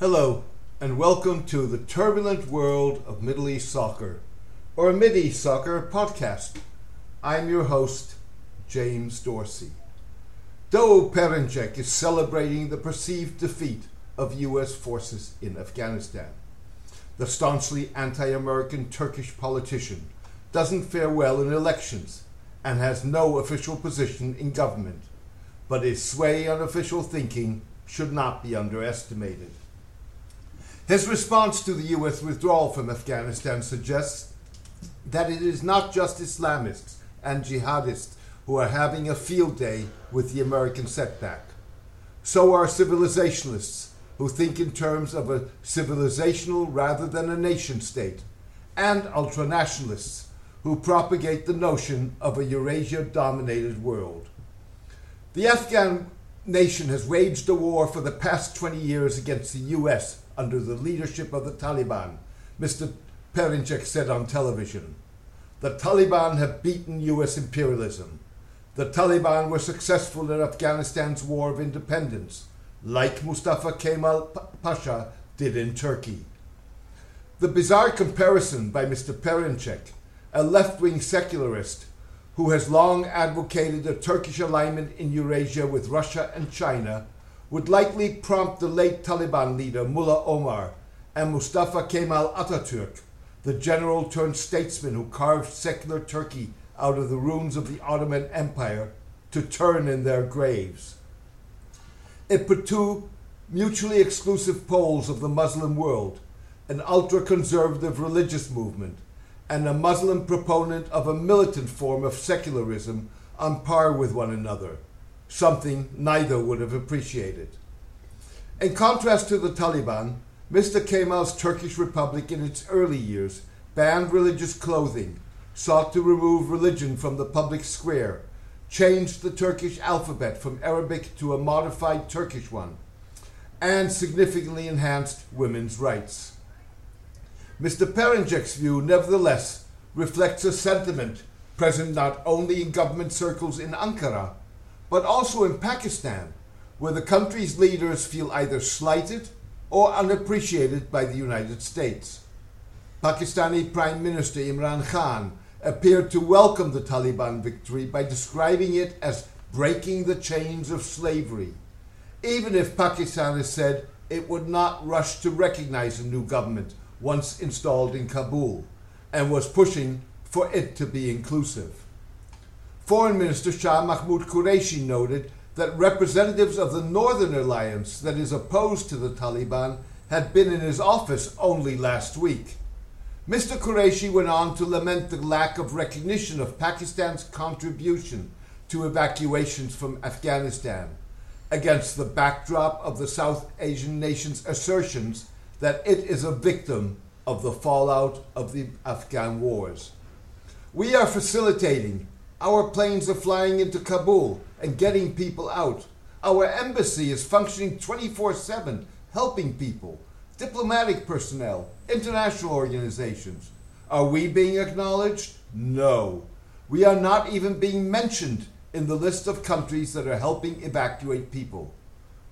Hello, and welcome to the turbulent world of Middle East soccer, or Mideast Soccer podcast. I'm your host, James Dorsey. Doğu Perinçek is celebrating the perceived defeat of U.S. forces in Afghanistan. The staunchly anti American Turkish politician doesn't fare well in elections and has no official position in government, but his sway on official thinking should not be underestimated. His response to the U.S. withdrawal from Afghanistan suggests that it is not just Islamists and jihadists who are having a field day with the American setback. So are civilizationalists who think in terms of a civilizational rather than a nation state, and ultranationalists who propagate the notion of a Eurasia dominated world. The Afghan nation has waged a war for the past 20 years against the US under the leadership of the Taliban, Mr. Perinçek said on television. The Taliban have beaten US imperialism. The Taliban were successful in Afghanistan's war of independence, like Mustafa Kemal Pasha did in Turkey. The bizarre comparison by Mr. Perinçek, a left wing secularist who has long advocated a Turkish alignment in Eurasia with Russia and China, would likely prompt the late Taliban leader Mullah Omar and Mustafa Kemal Ataturk, the general turned statesman who carved secular Turkey out of the ruins of the Ottoman Empire, to turn in their graves. It put two mutually exclusive poles of the Muslim world, an ultra conservative religious movement and a Muslim proponent of a militant form of secularism on par with one another something neither would have appreciated. In contrast to the Taliban, Mr. Kemal's Turkish Republic in its early years banned religious clothing, sought to remove religion from the public square, changed the Turkish alphabet from Arabic to a modified Turkish one, and significantly enhanced women's rights. Mr. Perinçek's view, nevertheless, reflects a sentiment present not only in government circles in Ankara, but also in Pakistan, where the country's leaders feel either slighted or unappreciated by the United States. Pakistani Prime Minister Imran Khan appeared to welcome the Taliban victory by describing it as breaking the chains of slavery, even if Pakistan has said it would not rush to recognize a new government once installed in Kabul and was pushing for it to be inclusive. Foreign Minister Shah Mahmood Qureshi noted that representatives of the Northern Alliance that is opposed to the Taliban had been in his office only last week. Mr. Qureshi went on to lament the lack of recognition of Pakistan's contribution to evacuations from Afghanistan against the backdrop of the South Asian nation's assertions that it is a victim of the fallout of the Afghan wars. We are facilitating our planes are flying into Kabul and getting people out. Our embassy is functioning 24 7, helping people, diplomatic personnel, international organizations. Are we being acknowledged? No. We are not even being mentioned in the list of countries that are helping evacuate people.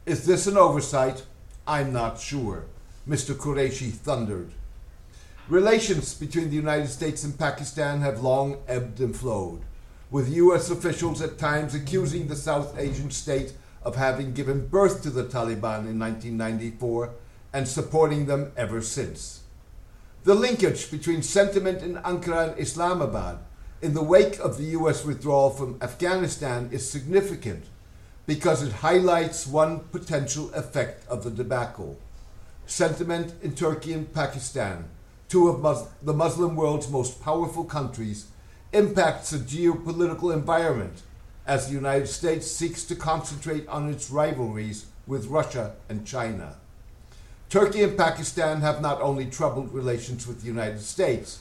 Is this an oversight? I'm not sure, Mr. Qureshi thundered. Relations between the United States and Pakistan have long ebbed and flowed with U.S. officials at times accusing the South Asian state of having given birth to the Taliban in 1994 and supporting them ever since. The linkage between sentiment in Ankara and Islamabad in the wake of the U.S. withdrawal from Afghanistan is significant because it highlights one potential effect of the debacle. Sentiment in Turkey and Pakistan, two of Mus- the Muslim world's most powerful countries, impacts the geopolitical environment as the United States seeks to concentrate on its rivalries with Russia and China. Turkey and Pakistan have not only troubled relations with the United States,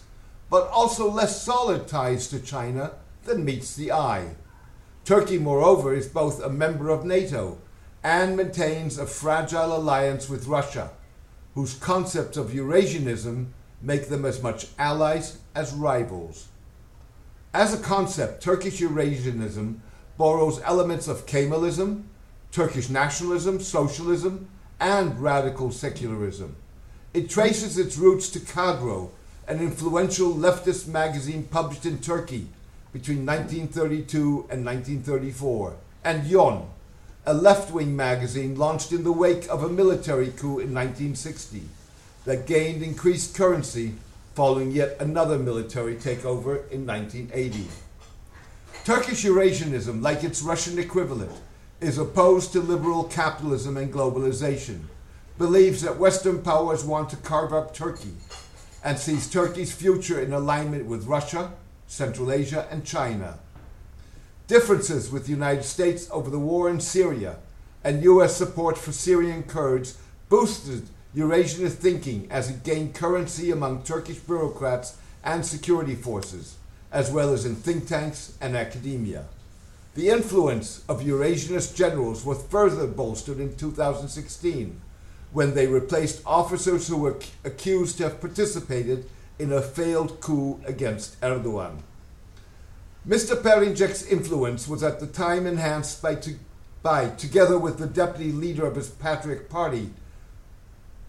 but also less solid ties to China than meets the eye. Turkey, moreover, is both a member of NATO and maintains a fragile alliance with Russia, whose concepts of Eurasianism make them as much allies as rivals. As a concept, Turkish Eurasianism borrows elements of Kemalism, Turkish nationalism, socialism, and radical secularism. It traces its roots to Kadro, an influential leftist magazine published in Turkey between 1932 and 1934, and Yon, a left wing magazine launched in the wake of a military coup in 1960 that gained increased currency following yet another military takeover in 1980. Turkish Eurasianism, like its Russian equivalent, is opposed to liberal capitalism and globalization, believes that Western powers want to carve up Turkey, and sees Turkey's future in alignment with Russia, Central Asia, and China. Differences with the United States over the war in Syria and U.S. support for Syrian Kurds boosted Eurasianist thinking as it gained currency among Turkish bureaucrats and security forces, as well as in think tanks and academia. The influence of Eurasianist generals was further bolstered in 2016 when they replaced officers who were accused to have participated in a failed coup against Erdogan. Mr. Perinçek's influence was at the time enhanced by, to, by, together with the deputy leader of his Patriot Party,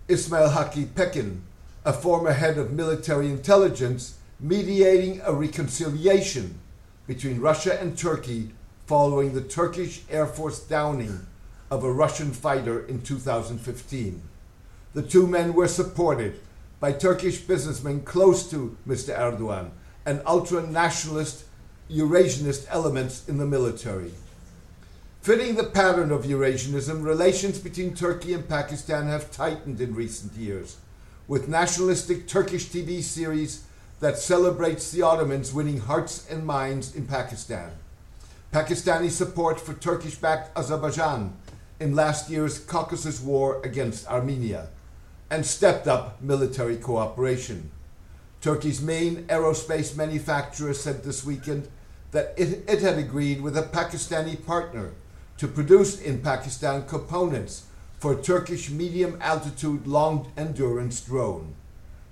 Ismail Hakkı Pekin, a former head of military intelligence, mediating a reconciliation between Russia and Turkey following the Turkish Air Force downing of a Russian fighter in 2015. The two men were supported by Turkish businessmen close to Mr. Erdogan an ultra nationalist Eurasianist elements in the military. Fitting the pattern of Eurasianism, relations between Turkey and Pakistan have tightened in recent years, with nationalistic Turkish TV series that celebrates the Ottomans winning hearts and minds in Pakistan. Pakistani support for Turkish backed Azerbaijan in last year's Caucasus War against Armenia, and stepped up military cooperation. Turkey's main aerospace manufacturer said this weekend that it, it had agreed with a Pakistani partner to produce in Pakistan components for a Turkish medium altitude long endurance drone.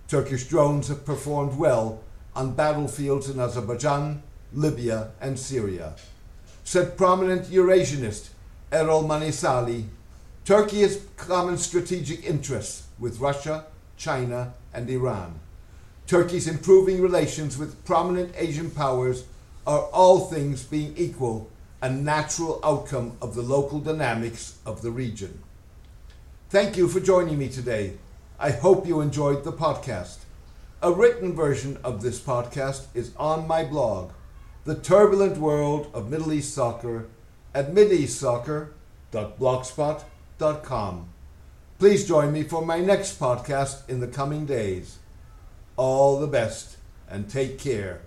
Turkish drones have performed well on battlefields in Azerbaijan, Libya, and Syria. Said prominent Eurasianist Erol Manisali, Turkey has common strategic interests with Russia, China, and Iran. Turkey's improving relations with prominent Asian powers are all things being equal a natural outcome of the local dynamics of the region. Thank you for joining me today. I hope you enjoyed the podcast. A written version of this podcast is on my blog, The Turbulent World of Middle East Soccer, at mideastsoccer.blogspot.com. Please join me for my next podcast in the coming days. All the best and take care.